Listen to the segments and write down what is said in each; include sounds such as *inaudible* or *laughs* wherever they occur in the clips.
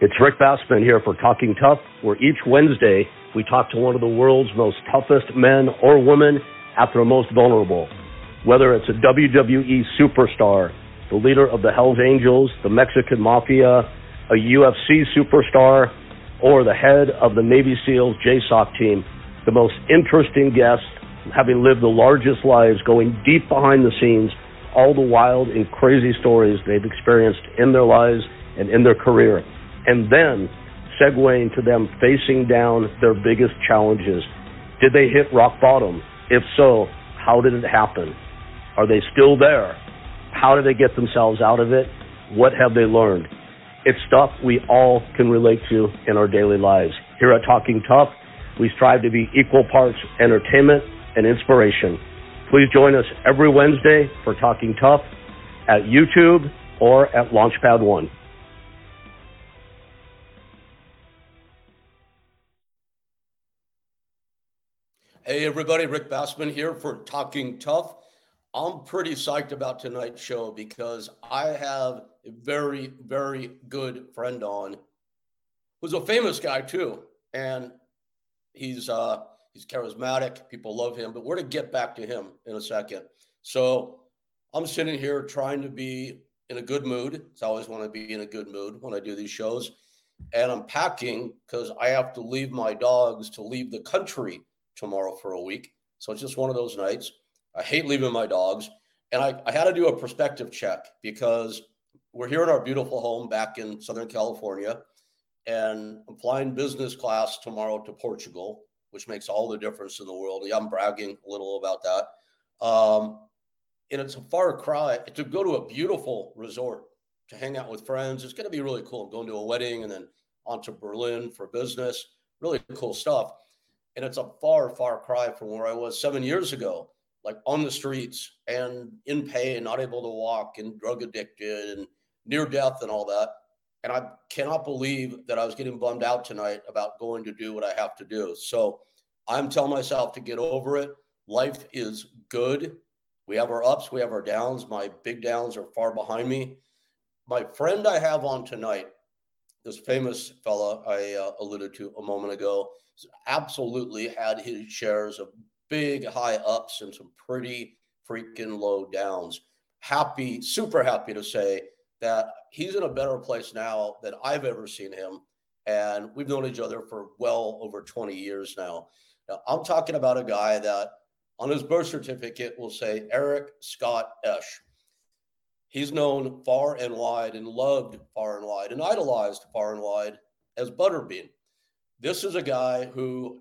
It's Rick Bassman here for Talking Tough, where each Wednesday we talk to one of the world's most toughest men or women at their most vulnerable. Whether it's a WWE superstar, the leader of the Hells Angels, the Mexican Mafia, a UFC superstar, or the head of the Navy SEALs JSOC team, the most interesting guests, having lived the largest lives, going deep behind the scenes, all the wild and crazy stories they've experienced in their lives and in their career and then segueing to them facing down their biggest challenges. Did they hit rock bottom? If so, how did it happen? Are they still there? How did they get themselves out of it? What have they learned? It's stuff we all can relate to in our daily lives. Here at Talking Tough, we strive to be equal parts entertainment and inspiration. Please join us every Wednesday for Talking Tough at YouTube or at Launchpad One. Hey, everybody, Rick Bassman here for Talking Tough. I'm pretty psyched about tonight's show because I have a very, very good friend on who's a famous guy too. And he's uh he's charismatic, people love him, but we're to get back to him in a second. So I'm sitting here trying to be in a good mood. I always want to be in a good mood when I do these shows. And I'm packing because I have to leave my dogs to leave the country tomorrow for a week. So it's just one of those nights. I hate leaving my dogs. And I, I had to do a perspective check because we're here in our beautiful home back in Southern California. And I'm flying business class tomorrow to Portugal, which makes all the difference in the world. Yeah, I'm bragging a little about that. Um, and it's a far cry to go to a beautiful resort to hang out with friends. It's going to be really cool. I'm going to a wedding and then on to Berlin for business. Really cool stuff. And it's a far, far cry from where I was seven years ago, like on the streets and in pain, not able to walk and drug addicted and near death and all that. And I cannot believe that I was getting bummed out tonight about going to do what I have to do. So I'm telling myself to get over it. Life is good. We have our ups, we have our downs. My big downs are far behind me. My friend I have on tonight, this famous fella I uh, alluded to a moment ago, absolutely had his shares of big high ups and some pretty freaking low downs. Happy, super happy to say that he's in a better place now than I've ever seen him. And we've known each other for well over 20 years now. Now, I'm talking about a guy that on his birth certificate will say Eric Scott Esch. He's known far and wide and loved far and wide and idolized far and wide as Butterbean this is a guy who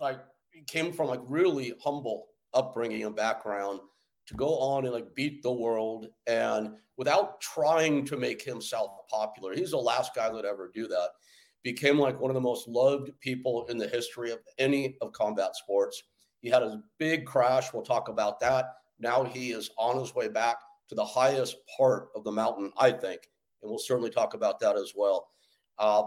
like came from like really humble upbringing and background to go on and like beat the world and without trying to make himself popular he's the last guy that ever do that became like one of the most loved people in the history of any of combat sports. He had his big crash we'll talk about that. Now he is on his way back to the highest part of the mountain i think and we'll certainly talk about that as well. Uh,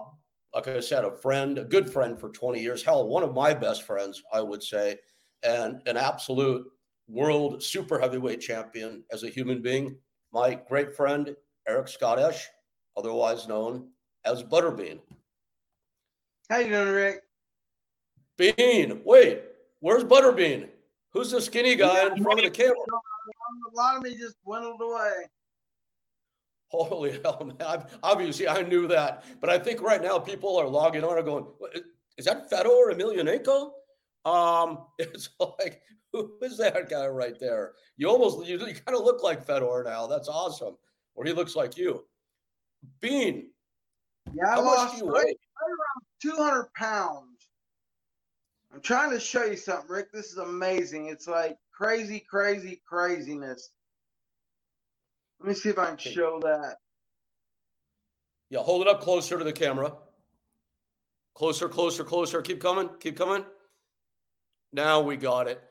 like I said, a friend, a good friend for 20 years. Hell, one of my best friends, I would say, and an absolute world super heavyweight champion as a human being. My great friend, Eric Scott Esch, otherwise known as Butterbean. How you doing, Rick? Bean, wait, where's Butterbean? Who's the skinny guy yeah, in front of the camera? A lot of me just dwindled away. Holy *laughs* hell, man. Obviously, I knew that. But I think right now people are logging on and going, is that Fedor Emelianenko? Um, *laughs* it's like, who is that guy right there? You almost, you, you kind of look like Fedor now. That's awesome. Or he looks like you. Bean. Yeah, I lost right, right around 200 pounds. I'm trying to show you something, Rick. This is amazing. It's like crazy, crazy, craziness. Let me see if I can show that. Yeah, hold it up closer to the camera. Closer, closer, closer. Keep coming. Keep coming. Now we got it.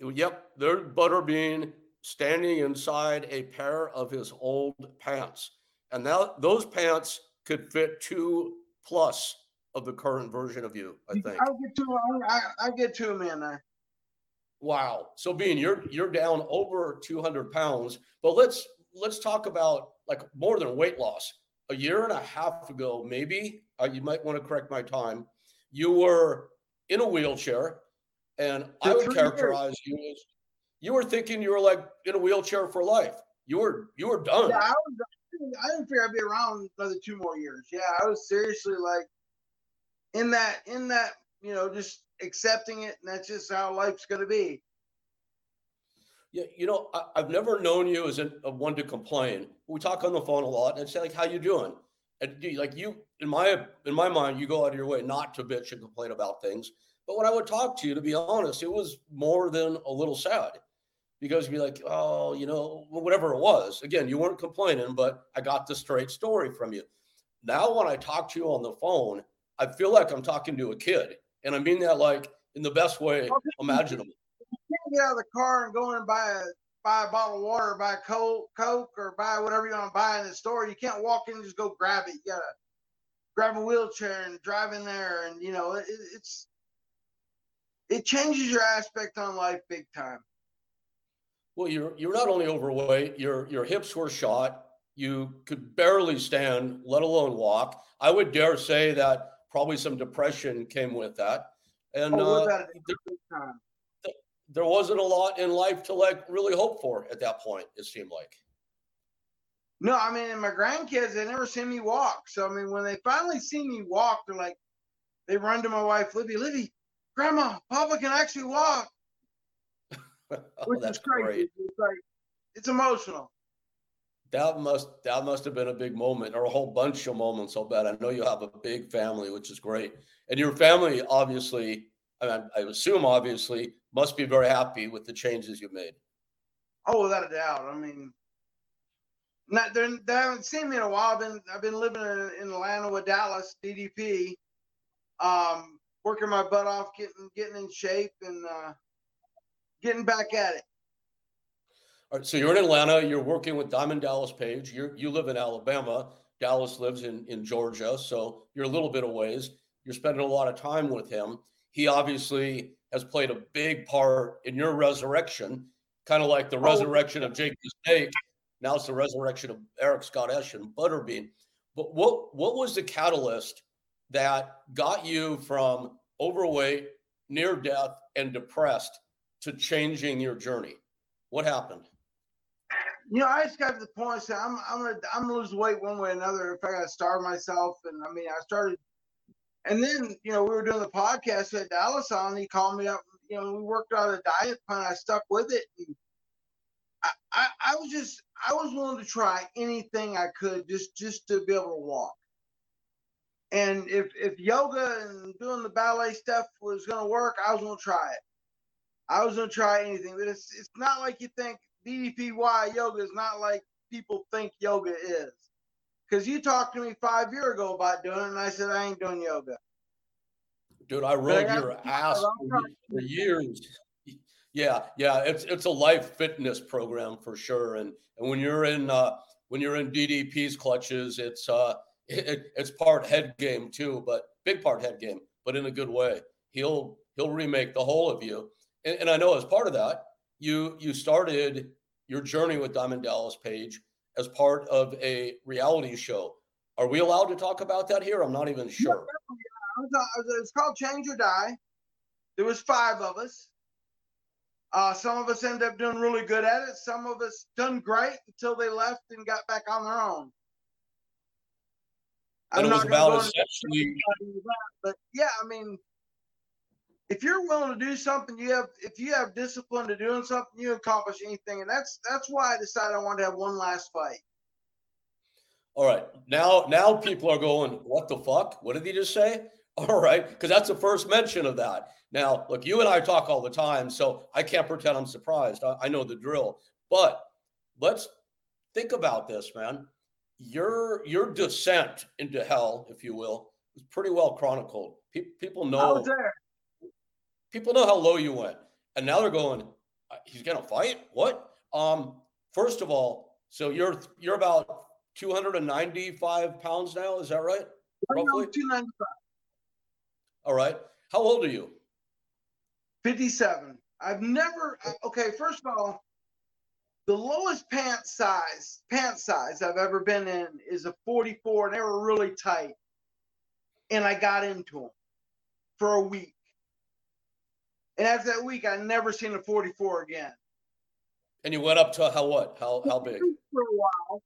Yep, there's Butterbean standing inside a pair of his old pants. And now those pants could fit two plus of the current version of you, I think. I'll get to I, I get to him in there. Wow. So Bean, you're you're down over 200 pounds, but let's let's talk about like more than weight loss. a year and a half ago, maybe uh, you might want to correct my time. You were in a wheelchair, and I would characterize you as you were thinking you were like in a wheelchair for life. You were you were done. Yeah, I, was, I didn't figure I'd be around another two more years. Yeah, I was seriously like in that in that you know just accepting it, and that's just how life's going to be. Yeah, you know, I, have never known you as a, a, one to complain. We talk on the phone a lot, and say like, "How you doing?" And like you, in my in my mind, you go out of your way not to bitch and complain about things. But when I would talk to you, to be honest, it was more than a little sad because you'd be like, "Oh, you know, whatever it was." Again, you weren't complaining, but I got the straight story from you. Now, when I talk to you on the phone, I feel like I'm talking to a kid, and I mean that like in the best way imaginable. Get out of the car and go and buy a buy a bottle of water, buy a Coke, Coke, or buy whatever you want to buy in the store. You can't walk in and just go grab it. You gotta grab a wheelchair and drive in there, and you know it, it's it changes your aspect on life big time. Well, you're you're not only overweight, your your hips were shot. You could barely stand, let alone walk. I would dare say that probably some depression came with that. And oh, uh, there, there wasn't a lot in life to like really hope for at that point, it seemed like. No, I mean, and my grandkids, they never seen me walk. So, I mean, when they finally see me walk, they're like, they run to my wife, Libby, Libby, Grandma, Papa can actually walk. oh, *laughs* Which is crazy. Great. It's like, it's emotional. That must that must have been a big moment or a whole bunch of moments. I'll bet. I know you have a big family, which is great, and your family obviously, I, mean, I assume obviously, must be very happy with the changes you've made. Oh, without a doubt. I mean, not they haven't seen me in a while. I've been I've been living in, in Atlanta with Dallas DDP, um, working my butt off, getting getting in shape, and uh, getting back at it. All right, so you're in Atlanta. You're working with Diamond Dallas Page. You you live in Alabama. Dallas lives in in Georgia, so you're a little bit of ways. You're spending a lot of time with him. He obviously has played a big part in your resurrection, kind of like the oh. resurrection of Jake the Snake. Now it's the resurrection of Eric Scott Esch and Butterbean. But what what was the catalyst that got you from overweight, near death, and depressed to changing your journey? What happened? You know, I just got to the point. Say, I'm I'm gonna I'm gonna lose weight one way or another if I gotta starve myself. And I mean, I started, and then you know we were doing the podcast at Dallas on. He called me up. You know, we worked out a diet plan. I stuck with it. And I, I I was just I was willing to try anything I could just just to be able to walk. And if if yoga and doing the ballet stuff was gonna work, I was gonna try it. I was gonna try anything, but it's it's not like you think DDPY yoga is not like people think yoga is. Because you talked to me five years ago about doing it, and I said I ain't doing yoga. Dude, I rode I your ass for, for years. Yeah, yeah, it's it's a life fitness program for sure. And and when you're in uh, when you're in DDP's clutches, it's uh it, it's part head game too, but big part head game, but in a good way. He'll he'll remake the whole of you. And, and I know as part of that, you you started your journey with Diamond Dallas Page as part of a reality show. Are we allowed to talk about that here? I'm not even sure. It's called Change or Die. There was five of us. Uh, some of us ended up doing really good at it. Some of us done great until they left and got back on their own. And I'm it was about essentially. But yeah, I mean, if you're willing to do something, you have if you have discipline to doing something, you accomplish anything, and that's that's why I decided I wanted to have one last fight. All right, now now people are going, what the fuck? What did he just say? *laughs* All right, because that's the first mention of that. Now, look, you and I talk all the time, so I can't pretend I'm surprised. I, I know the drill, but let's think about this, man. Your your descent into hell, if you will, is pretty well chronicled. Pe- people know people know how low you went, and now they're going, uh, he's going to fight. What? Um, first of all, so you're you're about 295 pounds now. Is that right? Roughly 295. All right. How old are you? 57. I've never. Okay, first of all, the lowest pant size pant size I've ever been in is a 44, and they were really tight. And I got into them for a week. And after that week, I never seen a 44 again. And you went up to how what? How how big? *laughs* For a while,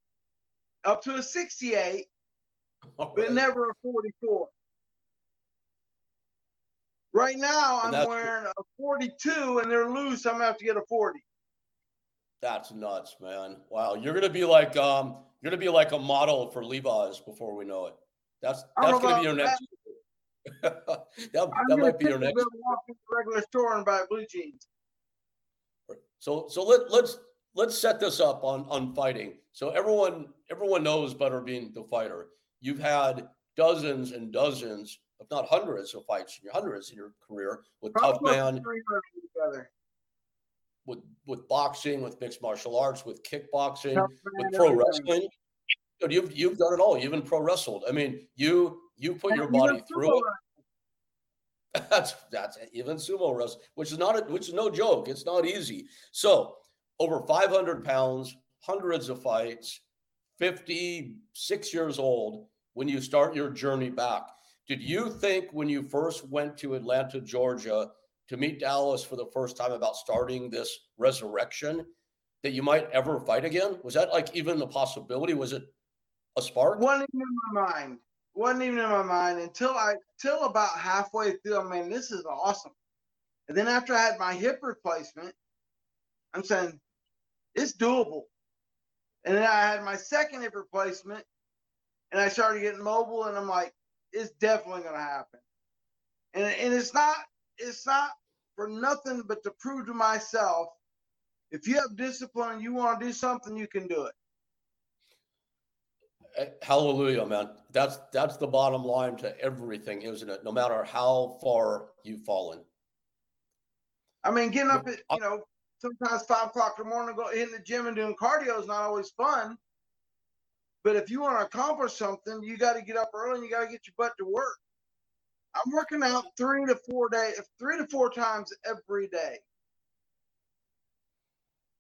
up to a 68, right. but never a 44. Right now, I'm wearing a 42, and they're loose. I'm gonna have to get a 40. That's nuts, man. Wow, you're gonna be like um, you're gonna be like a model for Levi's before we know it. That's that's gonna be your next. *laughs* that that might be your next. Walk into the regular store and buy blue jeans. So so let let's let's set this up on on fighting. So everyone everyone knows Butterbean the fighter. You've had dozens and dozens, if not hundreds, of fights in your hundreds in your career with Probably Tough Man with with boxing, with mixed martial arts, with kickboxing, with pro wrestling. You've you've done it all. You've even pro wrestled. I mean, you you put your body through it. *laughs* That's that's even sumo wrestling, which is not a, which is no joke. It's not easy. So over 500 pounds, hundreds of fights, 56 years old when you start your journey back. Did you think when you first went to Atlanta, Georgia, to meet Dallas for the first time about starting this resurrection that you might ever fight again? Was that like even the possibility? Was it a spark? Wasn't in my mind. Wasn't even in my mind until I till about halfway through. I mean, this is awesome. And then after I had my hip replacement, I'm saying it's doable. And then I had my second hip replacement, and I started getting mobile, and I'm like, it's definitely gonna happen. And and it's not it's not for nothing but to prove to myself if you have discipline and you want to do something, you can do it. Hallelujah, man. That's that's the bottom line to everything, isn't it? No matter how far you've fallen. I mean, getting up at you know sometimes five o'clock in the morning, go in the gym and doing cardio is not always fun. But if you want to accomplish something, you got to get up early and you got to get your butt to work. I'm working out three to four days, three to four times every day.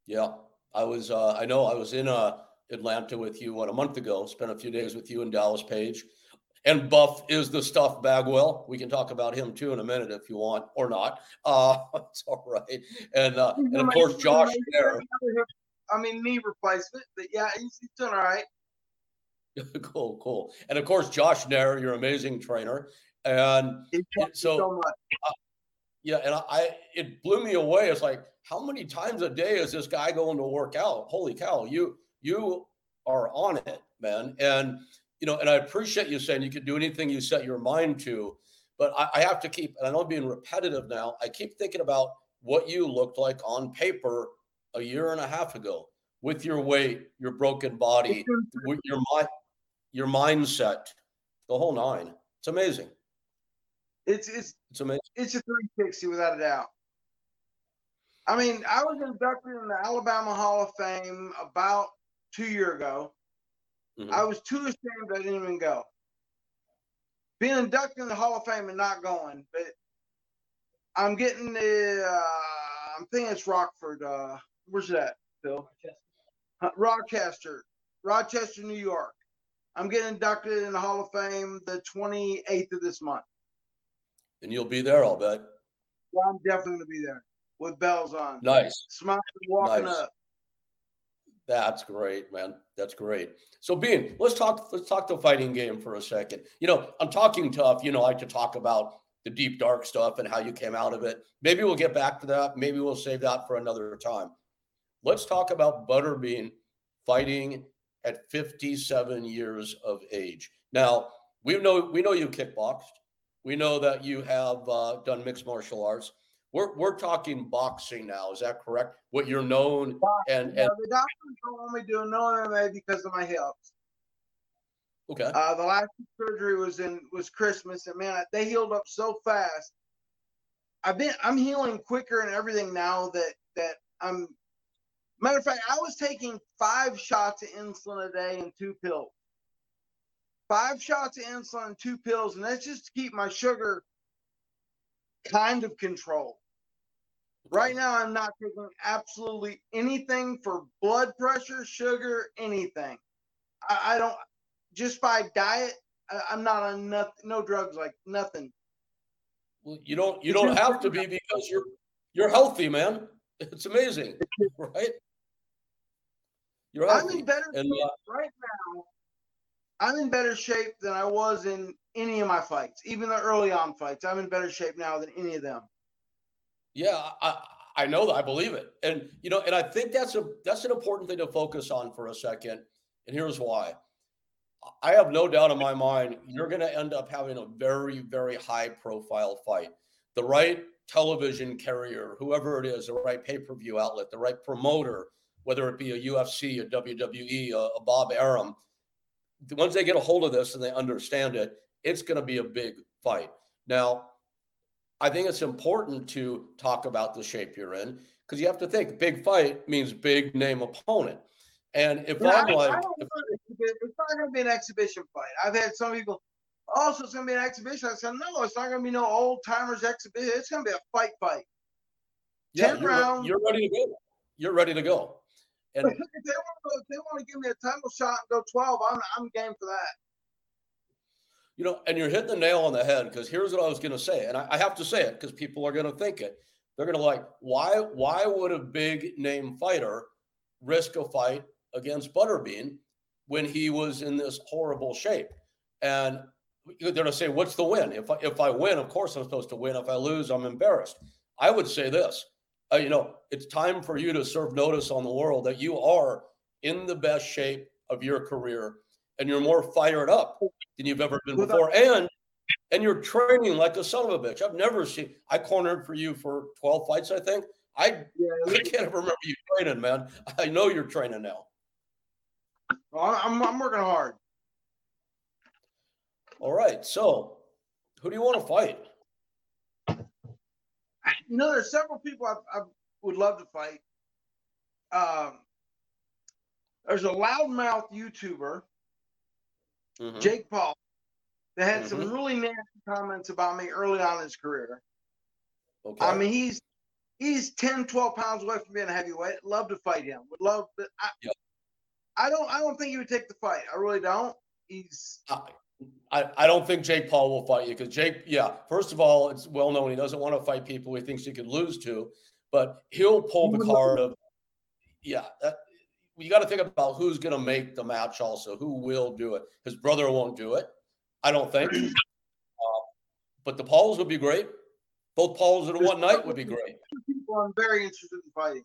Yeah, I was. Uh, I know I was in uh, Atlanta with you what a month ago. Spent a few days with you and Dallas Page, and Buff is the stuff Bagwell. We can talk about him too in a minute if you want or not. Uh, *laughs* it's all right. And uh, and of course Josh there. I mean knee replacement, but yeah, he's, he's doing all right. *laughs* cool, cool. And of course, Josh Nair, your amazing trainer. And so, so uh, yeah, and I, it blew me away. It's like, how many times a day is this guy going to work out? Holy cow, you you are on it, man. And you know, and I appreciate you saying you can do anything you set your mind to. But I, I have to keep, and I know I'm being repetitive now. I keep thinking about what you looked like on paper a year and a half ago with your weight, your broken body, your mind, your mindset, the whole nine. It's amazing. It's it's it's amazing. It's a 360 without a doubt. I mean, I was inducted in the Alabama Hall of Fame about two year ago. Mm-hmm. I was too ashamed I didn't even go. Being inducted in the Hall of Fame and not going, but I'm getting the. Uh, I'm thinking it's Rockford. Uh, where's that, Phil? Rochester. Rochester, Rochester, New York. I'm getting inducted in the Hall of Fame the 28th of this month. And you'll be there, I'll bet. Well, I'm definitely gonna be there with bells on. Nice. Smiling, walking nice. up. That's great, man. That's great. So, Bean, let's talk. Let's talk the fighting game for a second. You know, I'm talking tough. You know, I like to talk about the deep dark stuff and how you came out of it. Maybe we'll get back to that. Maybe we'll save that for another time. Let's talk about Butterbean fighting at 57 years of age. Now, we know we know you kickboxed. We know that you have uh, done mixed martial arts. We're, we're talking boxing now. Is that correct? What you're known and, and yeah, the doctors don't want me doing no MMA because of my hips. Okay. Uh, the last surgery was in was Christmas, and man, they healed up so fast. I've been I'm healing quicker and everything now that that I'm. Matter of fact, I was taking five shots of insulin a day and two pills five shots of insulin, two pills, and that's just to keep my sugar kind of controlled. Right now, I'm not taking absolutely anything for blood pressure, sugar, anything. I, I don't just by diet. I, am not on nothing, no drugs, like nothing. Well, you don't you don't have to be because you're you're healthy, man. It's amazing, *laughs* right? You're healthy. I'm in better and, uh, right now. I'm in better shape than I was in any of my fights, even the early on fights. I'm in better shape now than any of them. Yeah, I, I know that. I believe it. And you know, and I think that's a that's an important thing to focus on for a second. And here's why. I have no doubt in my mind you're going to end up having a very, very high profile fight. The right television carrier, whoever it is, the right pay per view outlet, the right promoter, whether it be a UFC, a WWE, a, a Bob Arum, once they get a hold of this and they understand it, it's going to be a big fight. Now, I think it's important to talk about the shape you're in because you have to think big fight means big name opponent. And if yeah, I'm like, if, it's not going to be an exhibition fight. I've had some people, oh, it's going to be an exhibition. I said, no, it's not going to be no old timers exhibition. It's going to be a fight fight. Yeah, 10 you're, rounds. You're ready to go. You're ready to go. And if they want to, they want to give me a title shot and go 12, I'm, I'm game for that. You know, and you're hitting the nail on the head because here's what I was going to say, and I, I have to say it because people are going to think it. They're going to like, why? Why would a big name fighter risk a fight against Butterbean when he was in this horrible shape? And they're going to say, what's the win? If I, if I win, of course I'm supposed to win. If I lose, I'm embarrassed. I would say this: uh, you know, it's time for you to serve notice on the world that you are in the best shape of your career and you're more fired up than you've ever been before. And and you're training like a son of a bitch. I've never seen I cornered for you for 12 fights, I think. I, yeah. *laughs* I can't remember you training, man. I know you're training now. I'm, I'm working hard. All right. So, who do you want to fight? You know, there's several people I, I would love to fight. Um, there's a loudmouth YouTuber, mm-hmm. Jake Paul, that had mm-hmm. some really nasty comments about me early on in his career. Okay. I mean, he's he's 10, 12 pounds away from being a heavyweight. Love to fight him. Would love to. I, yep. I don't. I don't think he would take the fight. I really don't. He's. I, I I don't think Jake Paul will fight you because Jake, yeah, first of all, it's well known he doesn't want to fight people he thinks he could lose to, but he'll pull the card of, yeah, that, you got to think about who's going to make the match also, who will do it. His brother won't do it, I don't think. Uh, but the Pauls would be great. Both Pauls in one night would be great. People I'm very interested in fighting.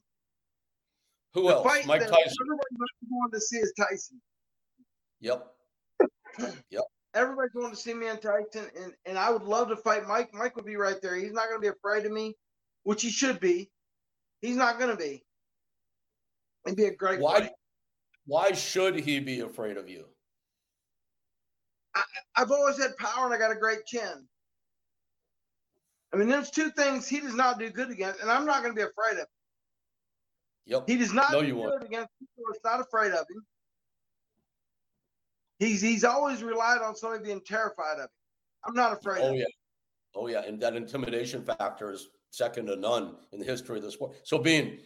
Who the else? Mike Tyson. Everybody wants to see is Tyson. Yep. *laughs* Yep. Everybody's going to see me in Tyson, and, and I would love to fight Mike. Mike would be right there. He's not going to be afraid of me, which he should be. He's not going to be. It'd be a great why, fight. Why should he be afraid of you? I, I've always had power, and I got a great chin. I mean, there's two things he does not do good against, and I'm not going to be afraid of. Him. Yep. He does not no, do you good won't. against people that's not afraid of him. He's he's always relied on somebody being terrified of him. I'm not afraid. Oh yeah, oh yeah, and that intimidation factor is second to none in the history of the sport. So, Bean,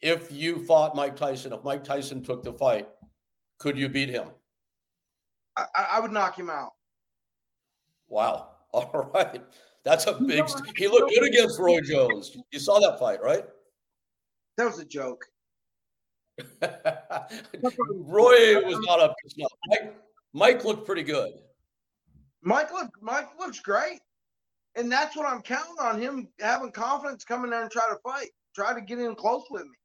if you fought Mike Tyson, if Mike Tyson took the fight, could you beat him? I, I would knock him out. Wow. *laughs* All right. That's a big. he looked good against Roy Jones. You saw that fight, right? That was a joke. *laughs* Roy was not up to snuff. Mike, Mike looked pretty good. Mike look Mike looks great. And that's what I'm counting on him having confidence coming there and try to fight, try to get in close with me.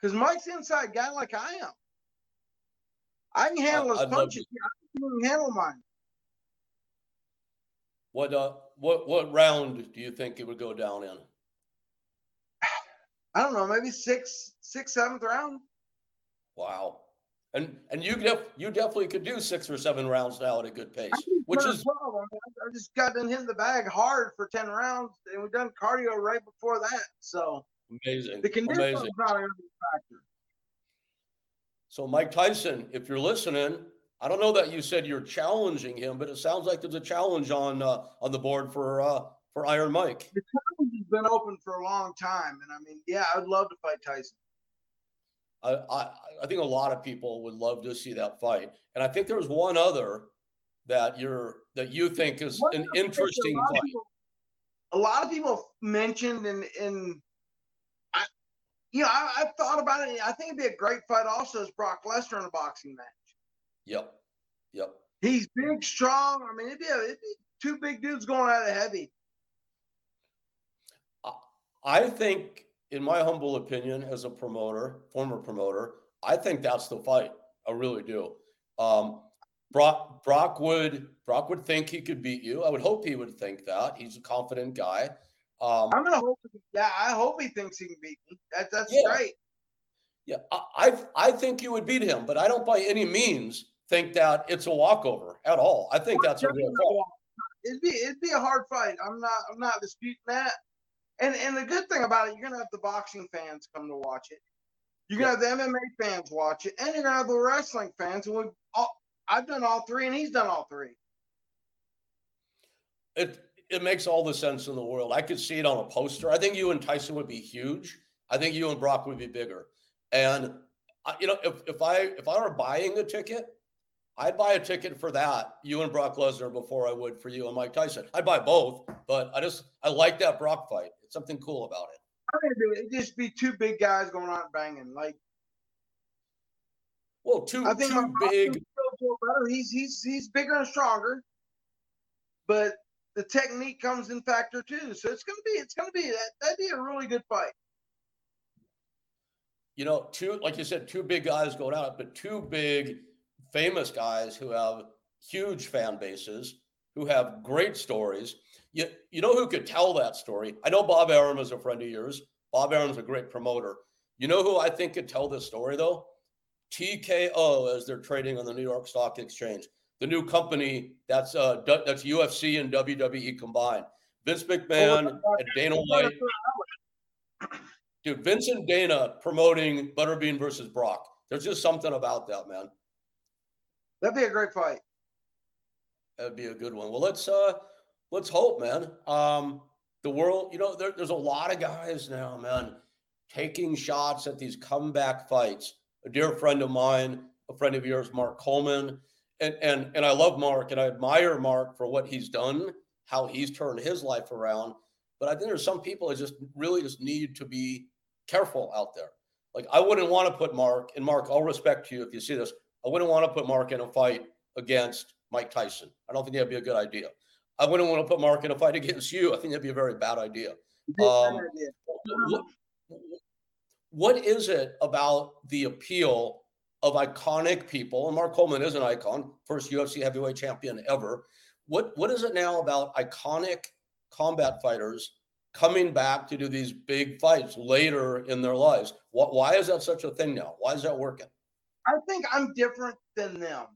Because Mike's inside guy like I am. I can handle his I'd punches. I can handle mine. What uh what what round do you think it would go down in? *sighs* I don't know, maybe six, six, seventh round. Wow. And and you def, you definitely could do six or seven rounds now at a good pace, which is. well. I just got done hitting the bag hard for ten rounds, and we done cardio right before that. So amazing. The condition amazing. not going to be a factor. So Mike Tyson, if you're listening, I don't know that you said you're challenging him, but it sounds like there's a challenge on uh, on the board for uh, for Iron Mike. The challenge has been open for a long time, and I mean, yeah, I'd love to fight Tyson. I, I, I think a lot of people would love to see that fight, and I think there's one other that you're that you think is an interesting a fight. People, a lot of people mentioned in in I you know I, have thought about it. I think it'd be a great fight. Also, is Brock Lesnar in a boxing match. Yep, yep. He's big, strong. I mean, it'd be, a, it'd be two big dudes going at it heavy. I think, in my humble opinion, as a promoter, former promoter, I think that's the fight. I really do. Um, Brock, Brock would Brock would think he could beat you. I would hope he would think that. He's a confident guy. Um, I'm gonna hope. Yeah, I hope he thinks he can beat me. That, that's yeah. great. Yeah, I, I I think you would beat him, but I don't by any means think that it's a walkover at all. I think that's a real fight. It'd be it'd be a hard fight. I'm not I'm not disputing that. And and the good thing about it, you're gonna have the boxing fans come to watch it. You're gonna have the MMA fans watch it, and you're gonna have the wrestling fans. And we all, I've done all three, and he's done all three. It it makes all the sense in the world. I could see it on a poster. I think you and Tyson would be huge. I think you and Brock would be bigger. And you know, if if I if I were buying a ticket, I'd buy a ticket for that, you and Brock Lesnar, before I would for you and Mike Tyson. I'd buy both, but I just I like that Brock fight. Something cool about it. I mean, it. would just be two big guys going out banging. Like, well, two I think two big. He's he's he's bigger and stronger, but the technique comes in factor too. So it's gonna be it's gonna be that that'd be a really good fight. You know, two like you said, two big guys going out, but two big famous guys who have huge fan bases, who have great stories. You, you know who could tell that story? I know Bob Arum is a friend of yours. Bob Arum's a great promoter. You know who I think could tell this story though? TKO as they're trading on the New York Stock Exchange. The new company that's uh that's UFC and WWE combined. Vince McMahon and Dana White. Dude, Vince and Dana promoting Butterbean versus Brock. There's just something about that, man. That'd be a great fight. That'd be a good one. Well, let's uh let's hope, man. Um the world, you know, there, there's a lot of guys now, man, taking shots at these comeback fights. A dear friend of mine, a friend of yours, Mark Coleman, and and and I love Mark and I admire Mark for what he's done, how he's turned his life around. But I think there's some people that just really just need to be careful out there. Like I wouldn't want to put Mark, and Mark, I'll respect you if you see this. I wouldn't want to put Mark in a fight against Mike Tyson. I don't think that'd be a good idea. I wouldn't want to put Mark in a fight against you. I think that'd be a very bad idea. Um, what, what is it about the appeal of iconic people? And Mark Coleman is an icon, first UFC heavyweight champion ever. What what is it now about iconic combat fighters coming back to do these big fights later in their lives? What, why is that such a thing now? Why is that working? I think I'm different than them.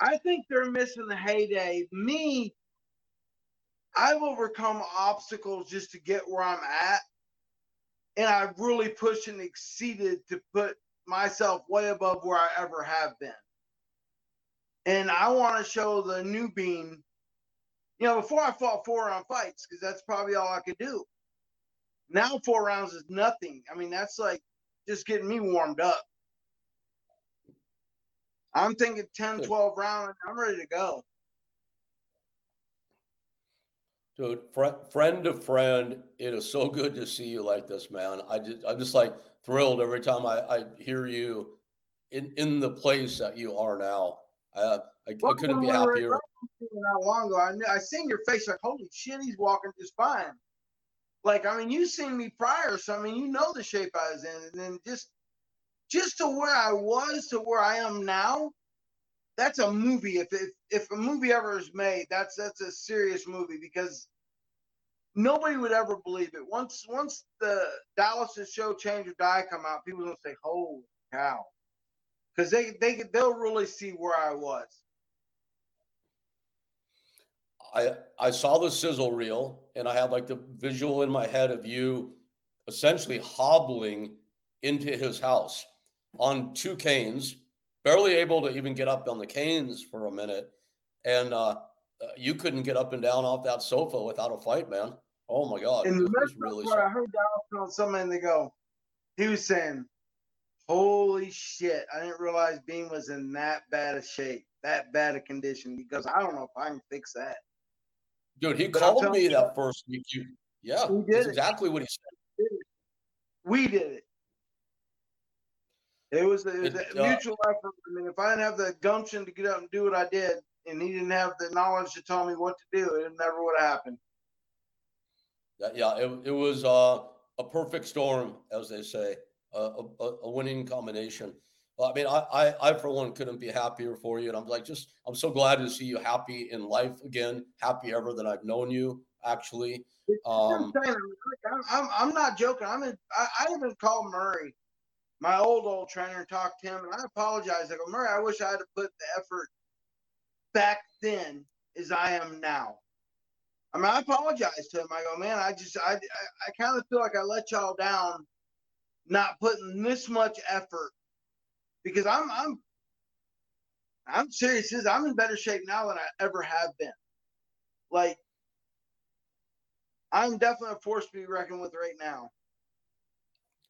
I think they're missing the heyday. Me, I've overcome obstacles just to get where I'm at. And I've really pushed and exceeded to put myself way above where I ever have been. And I want to show the new bean, you know, before I fought four round fights, because that's probably all I could do. Now four rounds is nothing. I mean, that's like just getting me warmed up. I'm thinking 10, 12 rounds. I'm ready to go. Dude, friend, friend to friend, it is so good to see you like this, man. I just, I'm just like thrilled every time I, I hear you in, in the place that you are now. Uh, I, I couldn't be happier. Not long ago, I, knew, I seen your face like, holy shit, he's walking just fine. Like, I mean, you seen me prior, so I mean, you know the shape I was in, and then just just to where I was to where I am now, that's a movie. If if, if a movie ever is made, that's that's a serious movie because nobody would ever believe it. Once once the Dallas's show Change or Die come out, people gonna say, "Holy cow!" Because they they they'll really see where I was. I I saw the sizzle reel, and I had like the visual in my head of you essentially hobbling into his house on two canes, barely able to even get up on the canes for a minute. And uh, uh, you couldn't get up and down off that sofa without a fight, man. Oh my God. And the was really part, I heard Dallas tell somebody they go, he was saying, Holy shit, I didn't realize Bean was in that bad a shape, that bad a condition, because I don't know if I can fix that. Dude, he but called me that first week. Yeah, that's exactly what he said. We did it. It was, a, it was a uh, mutual effort. I mean, if I didn't have the gumption to get up and do what I did, and he didn't have the knowledge to tell me what to do, it never would have happened. Yeah, it, it was uh, a perfect storm, as they say, a, a, a winning combination. I mean, I, I, I, for one, couldn't be happier for you. And I'm like, just, I'm so glad to see you happy in life again, happy ever that I've known you, actually. Um, I'm, I'm, I'm, not joking. I'm in, I, I even called Murray, my old, old trainer, talked to him. And I apologize. I go, Murray, I wish I had put the effort back then as I am now. I mean, I apologize to him. I go, man, I just, I, I, I kind of feel like I let y'all down, not putting this much effort, because I'm, I'm, I'm serious. I'm in better shape now than I ever have been. Like, I'm definitely a force to be reckoned with right now.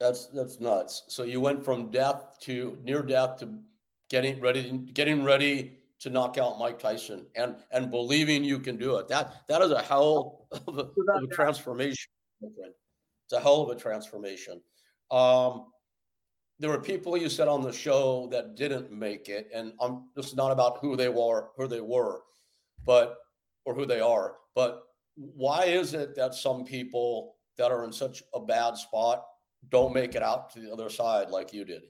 That's that's nuts. So you went from death to near death to getting ready, getting ready to knock out Mike Tyson and and believing you can do it. That that is a hell of a, of a transformation. It's a hell of a transformation. Um, there were people you said on the show that didn't make it, and I'm just not about who they were, who they were, but or who they are. But why is it that some people that are in such a bad spot don't make it out to the other side like you did?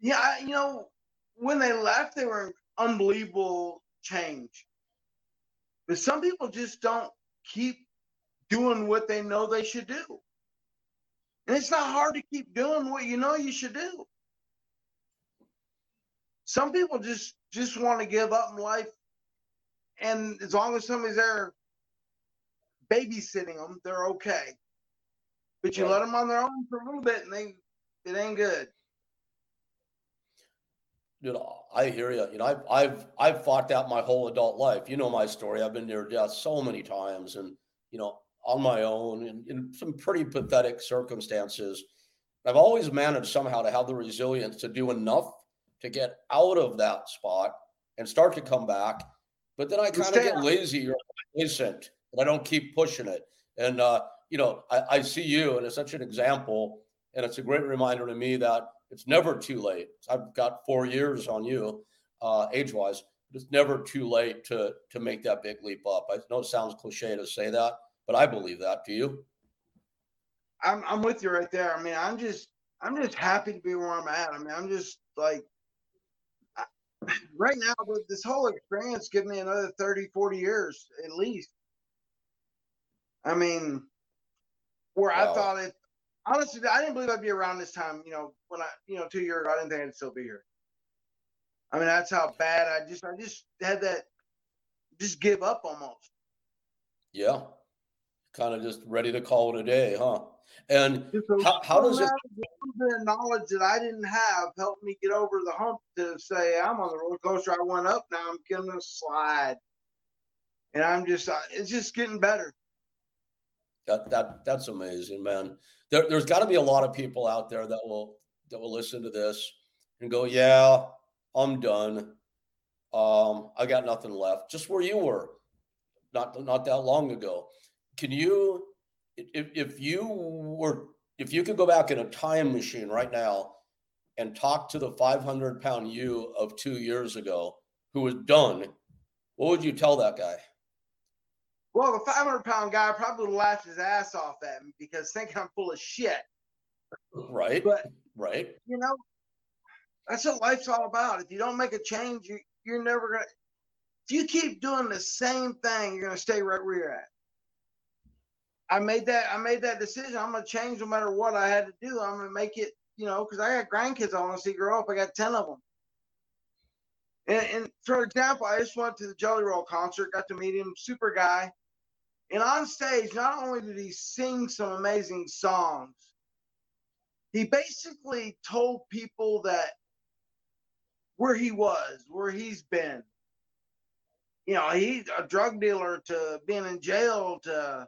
Yeah, you know, when they left, they were an unbelievable change. But some people just don't keep doing what they know they should do. And it's not hard to keep doing what you know you should do. Some people just just want to give up in life and as long as somebody's there babysitting them, they're okay. But you right. let them on their own for a little bit and they it ain't good you know, I hear you. You know, I've I've I've fought that my whole adult life. You know my story. I've been near death so many times, and you know, on my own in, in some pretty pathetic circumstances. I've always managed somehow to have the resilience to do enough to get out of that spot and start to come back. But then I kind of get lazy or complacent, and I don't keep pushing it. And uh, you know, I, I see you, and it's such an example, and it's a great reminder to me that it's never too late. I've got four years on you, uh, age wise. It's never too late to to make that big leap up. I know it sounds cliche to say that, but I believe that. Do you? I'm I'm with you right there. I mean, I'm just I'm just happy to be where I'm at. I mean, I'm just like I, *clears throat* right now this whole experience give me another 30 40 years at least i mean where wow. i thought it honestly, I didn't believe I'd be around this time. You know, when I, you know, two years ago, I didn't think I'd still be here. I mean, that's how bad I just, I just had that, just give up almost. Yeah, kind of just ready to call it a day, huh? And how, how does it? The knowledge that I didn't have helped me get over the hump to say I'm on the roller coaster. I went up, now I'm getting a slide, and I'm just, uh, it's just getting better. That that that's amazing, man. There, there's got to be a lot of people out there that will that will listen to this and go, "Yeah, I'm done. Um, I got nothing left." Just where you were, not not that long ago. Can you, if if you were, if you could go back in a time machine right now and talk to the 500 pound you of two years ago who was done, what would you tell that guy? Well, the 500 pound guy probably laughed his ass off at me because thinking I'm full of shit. Right. But right. You know, that's what life's all about. If you don't make a change, you you're never gonna. If you keep doing the same thing, you're gonna stay right where you're at. I made that. I made that decision. I'm gonna change no matter what I had to do. I'm gonna make it. You know, because I got grandkids I want to see grow up. I got ten of them. And, and for example, I just went to the Jelly Roll concert. Got to meet him. Super guy. And on stage, not only did he sing some amazing songs, he basically told people that where he was, where he's been. you know, he's a drug dealer to being in jail to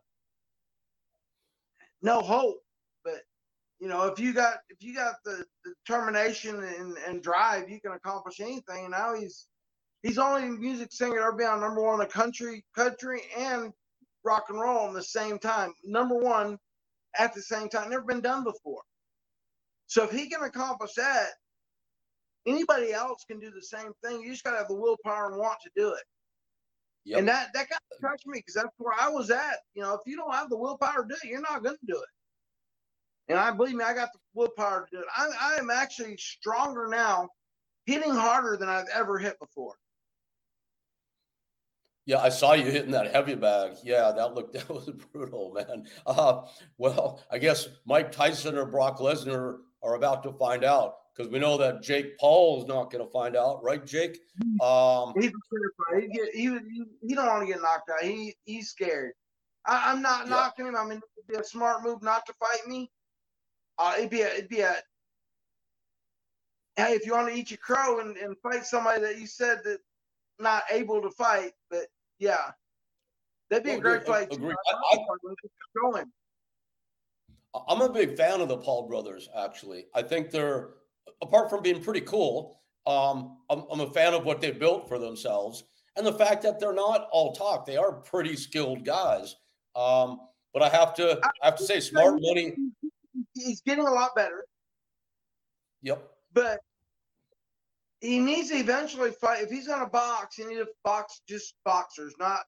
no hope. But you know, if you got if you got the, determination and, and drive, you can accomplish anything. And now he's he's only music singer ever been on number one in the country, country and rock and roll in the same time. Number one at the same time, never been done before. So if he can accomplish that, anybody else can do the same thing. You just gotta have the willpower and want to do it. Yep. And that that kind of touched me because that's where I was at. You know, if you don't have the willpower to do it, you're not going to do it. And I believe me, I got the willpower to do it. I, I am actually stronger now, hitting harder than I've ever hit before. Yeah, I saw you hitting that heavy bag. Yeah, that looked *laughs* that was brutal, man. Uh, well, I guess Mike Tyson or Brock Lesnar are about to find out because we know that Jake Paul is not going to find out, right, Jake? Um, he's scared. He, get, he, he, he don't want to get knocked out. He he's scared. I, am not yeah. knocking him. I mean, it'd be a smart move not to fight me. Uh, it'd be a, it'd be a. Hey, if you want to eat your crow and, and fight somebody that you said that not able to fight, but yeah, that'd be a great fight. Agree. I, I, I'm a big fan of the Paul brothers. Actually, I think they're apart from being pretty cool, um, I'm, I'm a fan of what they built for themselves and the fact that they're not all talk. They are pretty skilled guys. Um, but I have to I have to say, smart money. He's getting a lot better. Yep. But he needs to eventually fight. If he's going to box, he needs to box just boxers, not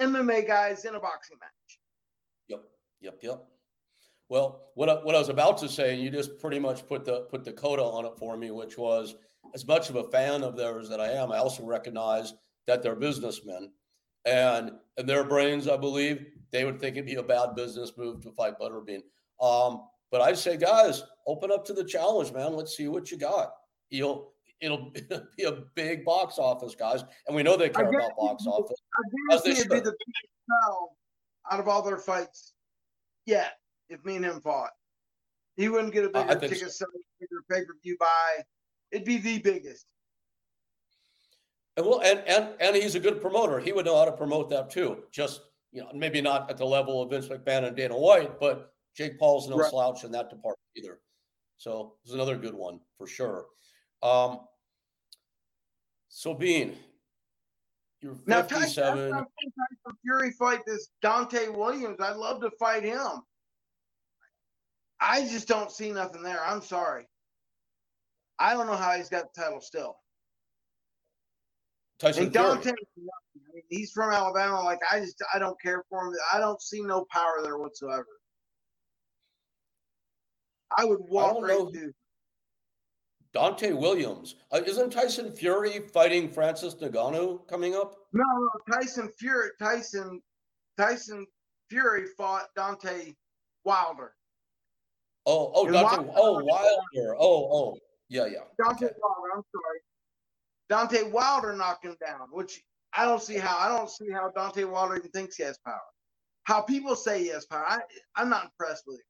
MMA guys in a boxing match. Yep. Yep. Yep. Well, what I, what I was about to say, you just pretty much put the put the coda on it for me, which was as much of a fan of theirs that I am, I also recognize that they're businessmen, and in their brains, I believe they would think it'd be a bad business move to fight Butterbean. Um, but I say, guys, open up to the challenge, man. Let's see what you got. You'll it'll *laughs* be a big box office, guys, and we know they care about box office. I guarantee it'd be the biggest out of all their fights yet if me and him fought. He wouldn't get a bigger ticket so. sale, bigger pay per view buy. It'd be the biggest. And well, and and and he's a good promoter. He would know how to promote that too. Just you know, maybe not at the level of Vince McMahon and Dana White, but Jake Paul's no right. slouch in that department either. So it's another good one for sure. Um, so Bean, you're 57. Now, Tyson Fury fight this Dante Williams. I'd love to fight him. I just don't see nothing there. I'm sorry. I don't know how he's got the title still. Tyson and Dante, I mean, he's from Alabama. Like I just, I don't care for him. I don't see no power there whatsoever. I would walk I right through. Dante Williams. Uh, isn't Tyson Fury fighting Francis Ngannou coming up? No, no, Tyson Fury. Tyson, Tyson Fury fought Dante Wilder. Oh, oh, Dante, oh, Wilder. Oh, oh, yeah, yeah. Dante okay. Wilder. I'm sorry. Dante Wilder knocked him down, which I don't see how. I don't see how Dante Wilder even thinks he has power. How people say he has power, I, I'm not impressed with it.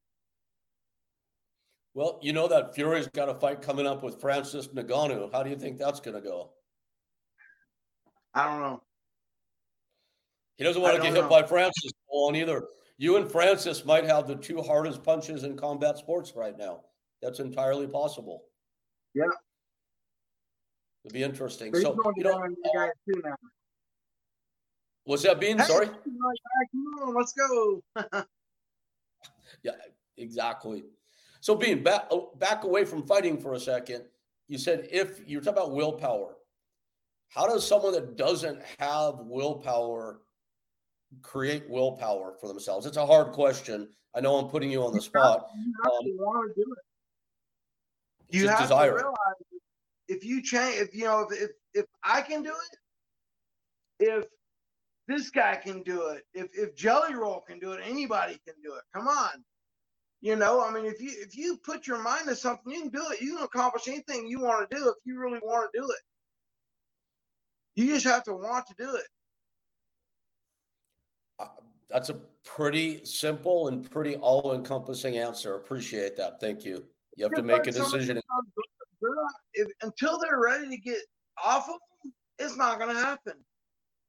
Well, you know that Fury's got a fight coming up with Francis Ngannou. How do you think that's going to go? I don't know. He doesn't want to get know. hit by Francis on either you and Francis might have the two hardest punches in combat sports right now. That's entirely possible. Yeah. It'd be interesting. so, you know, uh, what's that being? Hey, Sorry. Come on, let's go. *laughs* yeah, exactly. So, being back back away from fighting for a second, you said if you're talking about willpower, how does someone that doesn't have willpower create willpower for themselves? It's a hard question. I know I'm putting you on the spot. You have um, to do it. You have desire. to realize if you change, if you know, if, if if I can do it, if this guy can do it, if if Jelly Roll can do it, anybody can do it. Come on. You know, I mean, if you if you put your mind to something, you can do it. You can accomplish anything you want to do if you really want to do it. You just have to want to do it uh, that's a pretty simple and pretty all-encompassing answer. Appreciate that. Thank you. You have to make a decision. Not, if, until they're ready to get off of them, it's not going to happen.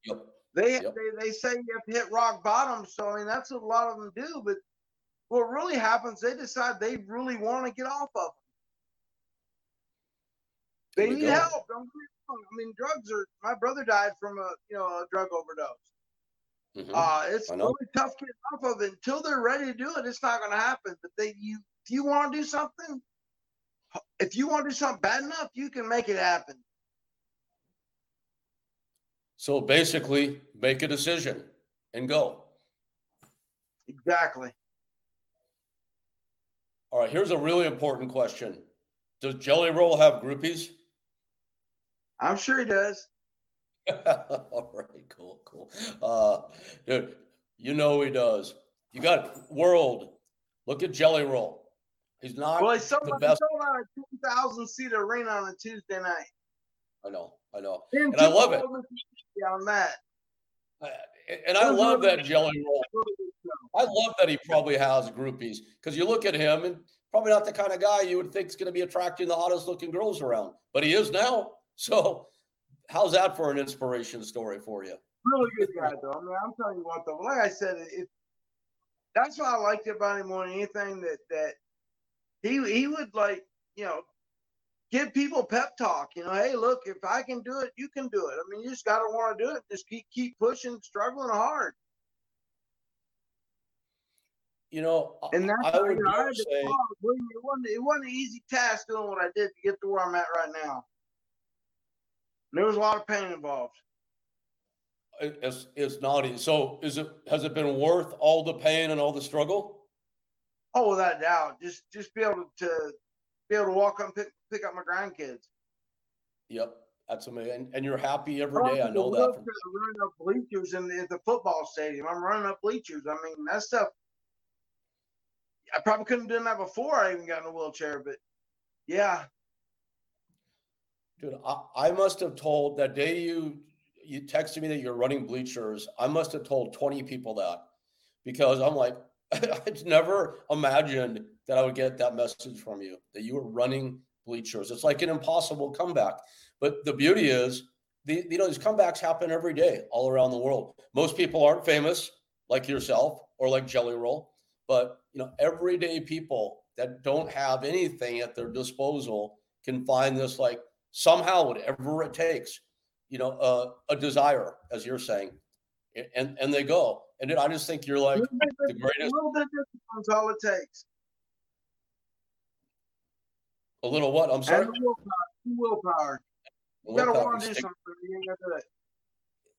Yep. They, yep. they they say you have to hit rock bottom. So I mean that's what a lot of them do. But what really happens, they decide they really want to get off of them. They need go. help. Don't get me wrong. I mean, drugs are. My brother died from a you know a drug overdose. Mm-hmm. Uh, it's really tough getting off of it until they're ready to do it. It's not going to happen. But they, you, if you want to do something, if you want to do something bad enough, you can make it happen. So basically, make a decision and go. Exactly. All right. Here's a really important question: Does Jelly Roll have groupies? I'm sure he does. *laughs* All right, cool, cool. Uh, dude, you know he does. You got world. Look at Jelly Roll. He's not well, he's sold, the best. sold out a 2,000 seat arena on a Tuesday night. I know, I know, and, and I love it. On that. And I love that Jelly Roll. I love that he probably has groupies because you look at him and probably not the kind of guy you would think is going to be attracting the hottest looking girls around, but he is now. *laughs* So how's that for an inspiration story for you? Really good guy, though. I mean, I'm telling you what, though. Like I said, it, that's what I liked about him more than anything. That that he he would like, you know, give people pep talk. You know, hey, look, if I can do it, you can do it. I mean, you just got to want to do it. Just keep keep pushing, struggling hard. You know, and that's I would I say, it, wasn't, it wasn't an easy task doing what I did to get to where I'm at right now. There was a lot of pain involved. It's, it's not easy. So is it has it been worth all the pain and all the struggle? Oh, without a doubt. Just just be able to be able to walk up and pick, pick up my grandkids. Yep. That's amazing. And, and you're happy every day. I know that. From- running up bleachers in the, the football stadium. I'm running up bleachers. I mean, that stuff. I probably couldn't have done that before I even got in a wheelchair, but yeah, Dude, I, I must have told that day you you texted me that you're running bleachers. I must have told 20 people that because I'm like, *laughs* I'd never imagined that I would get that message from you that you were running bleachers. It's like an impossible comeback. But the beauty is, the, you know, these comebacks happen every day all around the world. Most people aren't famous like yourself or like Jelly Roll, but you know, everyday people that don't have anything at their disposal can find this like somehow, whatever it takes, you know, uh, a desire, as you're saying, and and they go. And I just think you're like the greatest. A little bit of all it takes. A little what? I'm sorry. And willpower. willpower. You gotta want to do something. You gotta do it.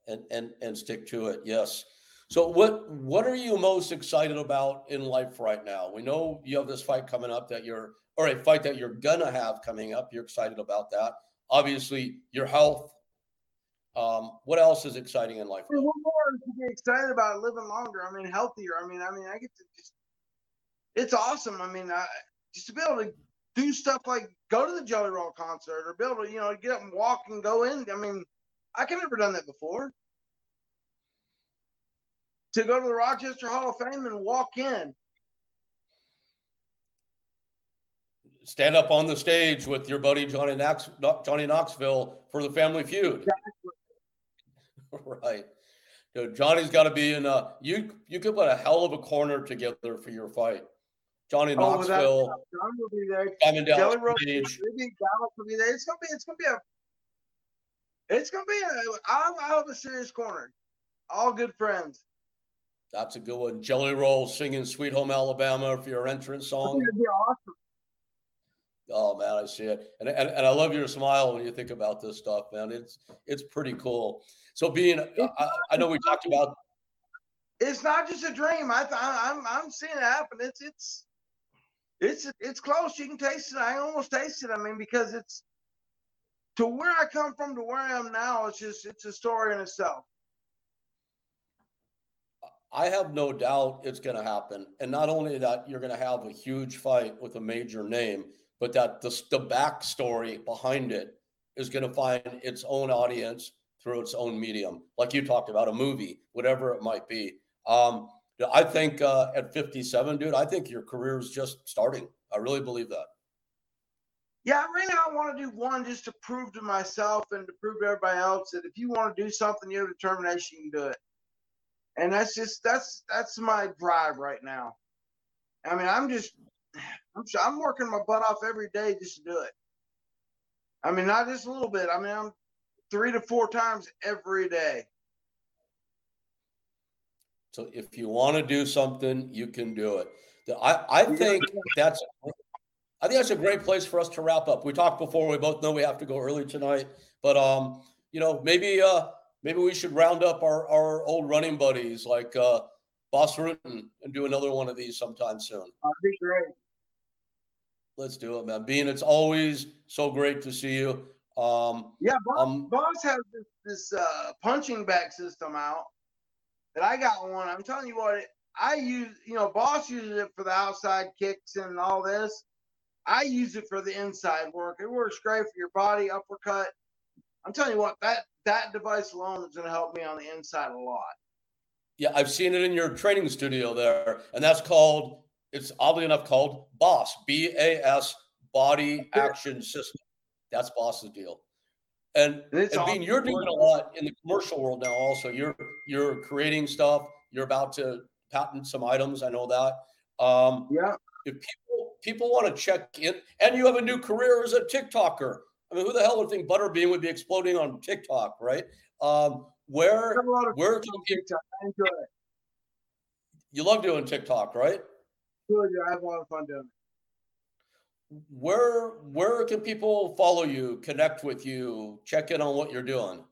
And and and stick to it. Yes. So what what are you most excited about in life right now? We know you have this fight coming up that you're or a fight that you're gonna have coming up. You're excited about that. Obviously, your health. Um, what else is exciting in life? What more to be excited about living longer? I mean, healthier. I mean, I mean, I get to just. It's awesome. I mean, I, just to be able to do stuff like go to the Jelly Roll concert or be able to, you know, get up and walk and go in. I mean, I can never done that before. To go to the Rochester Hall of Fame and walk in stand up on the stage with your buddy Johnny Knox, Johnny Knoxville for the Family Feud. Exactly. *laughs* right. Dude, Johnny's got to be in a you. You could put a hell of a corner together for your fight. Johnny oh, Knoxville. Johnny will be there. Kelly the stage. Dallas will be there. It's gonna be. It's gonna be a. It's gonna be a. I'll, I'll have a serious corner. All good friends. That's a good one. Jelly Roll singing "Sweet Home Alabama" for your entrance song. It'd be awesome. Oh man, I see it, and, and and I love your smile when you think about this stuff, man. It's it's pretty cool. So Bean, I, I, know we talked about. It's not just a dream. I I'm I'm seeing it happen. It's it's it's it's close. You can taste it. I almost taste it. I mean, because it's to where I come from to where I am now. It's just it's a story in itself. I have no doubt it's going to happen, and not only that, you're going to have a huge fight with a major name but that the, the backstory behind it is going to find its own audience through its own medium, like you talked about, a movie, whatever it might be. Um, I think uh, at 57, dude, I think your career is just starting. I really believe that. Yeah, right now I want to do one just to prove to myself and to prove to everybody else that if you want to do something, you have determination, you can do it. And that's just that's that's my drive right now. I mean, I'm just I'm I'm working my butt off every day just to do it. I mean, not just a little bit. I mean, I'm three to four times every day. So if you want to do something, you can do it. I, I think that's I think that's a great place for us to wrap up. We talked before. We both know we have to go early tonight, but um, you know, maybe uh, maybe we should round up our our old running buddies like uh, Bas Rutten and do another one of these sometime soon. That'd be great. Let's do it, man. Bean, it's always so great to see you. Um, yeah, Bas, um, Bas has this, this uh, punching bag system out that I got one. I'm telling you what, I use, you know, Bas uses it for the outside kicks and all this. I use it for the inside work. It works great for your body uppercut. I'm telling you what, that that device alone is going to help me on the inside a lot. Yeah, I've seen it in your training studio there, and that's called. It's oddly enough called BOSS, B A S, Body Action System. That's Bas's deal. And, and, and Bean, you're doing a lot in the commercial world now. Also, you're you're creating stuff. You're about to patent some items. I know that. Um, yeah. If people people want to check in, and you have a new career as a TikToker. I mean, who the hell would think Butterbean would be exploding on TikTok, right? Um, where where can you, TikTok. I enjoy it. You love doing TikTok, right? Good. I have a lot of fun doing it where where can people follow you, connect with you, check in on what you're doing?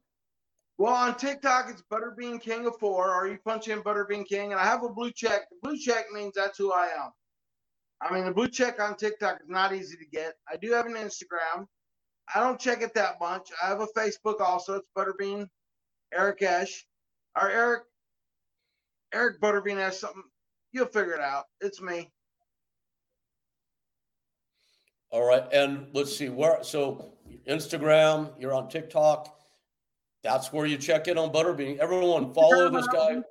Well, on TikTok, it's Butterbean King of Four, or you punch in Butterbean King, and I have a blue check. The blue check means that's who I am. I mean, the blue check on TikTok is not easy to get. I do have an Instagram. I don't check it that much. I have a Facebook also. It's Butterbean Eric Esch. Or Eric Eric Butterbean has something. You'll figure it out. It's me. All right. And let's see where, so Instagram, you're on TikTok. That's where you check in on Butterbean. Everyone follow this guy.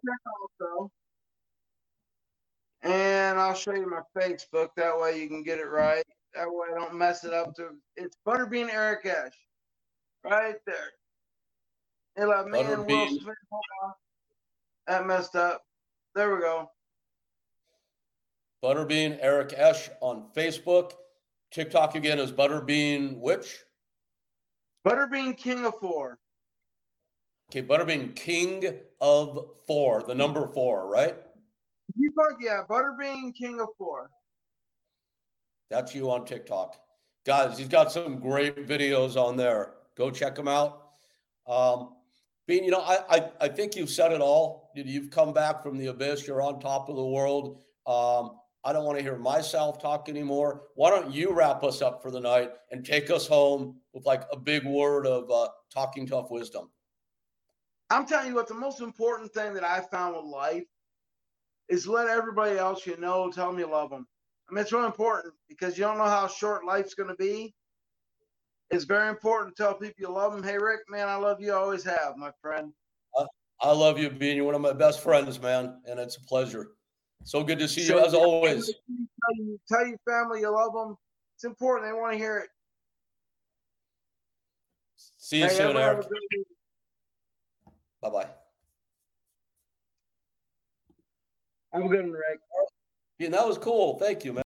And I'll show you my Facebook. That way you can get it right. That way I don't mess it up. To it's Butterbean Eric Esch, Right there. It'll have me and Will Smith. That messed up. There we go. Butterbean Eric Esch on Facebook. TikTok again is Butterbean which? Butterbean King of Four. Okay, Butterbean King of Four, the number four, right? You yeah, Butterbean King of Four. That's you on TikTok. Guys, he's got some great videos on there. Go check them out. Um, Bean, you know, I, I, I think you've said it all. You've come back from the abyss. You're on top of the world. Um, I don't want to hear myself talk anymore. Why don't you wrap us up for the night and take us home with like a big word of uh, talking tough wisdom? I'm telling you what, the most important thing that I found with life is let everybody else you know tell them you love them. I mean, it's really important because you don't know how short life's going to be. It's very important to tell people you love them. Hey, Rick, man, I love you. I always have, my friend. I, I love you, Bean you're one of my best friends, man, and it's a pleasure. So good to see so you as always. Tell, you, tell your family you love them. It's important. They want to hear it. See you hey, soon, Eric. Bye bye. I'm good, Rick. Yeah, that was cool. Thank you, man.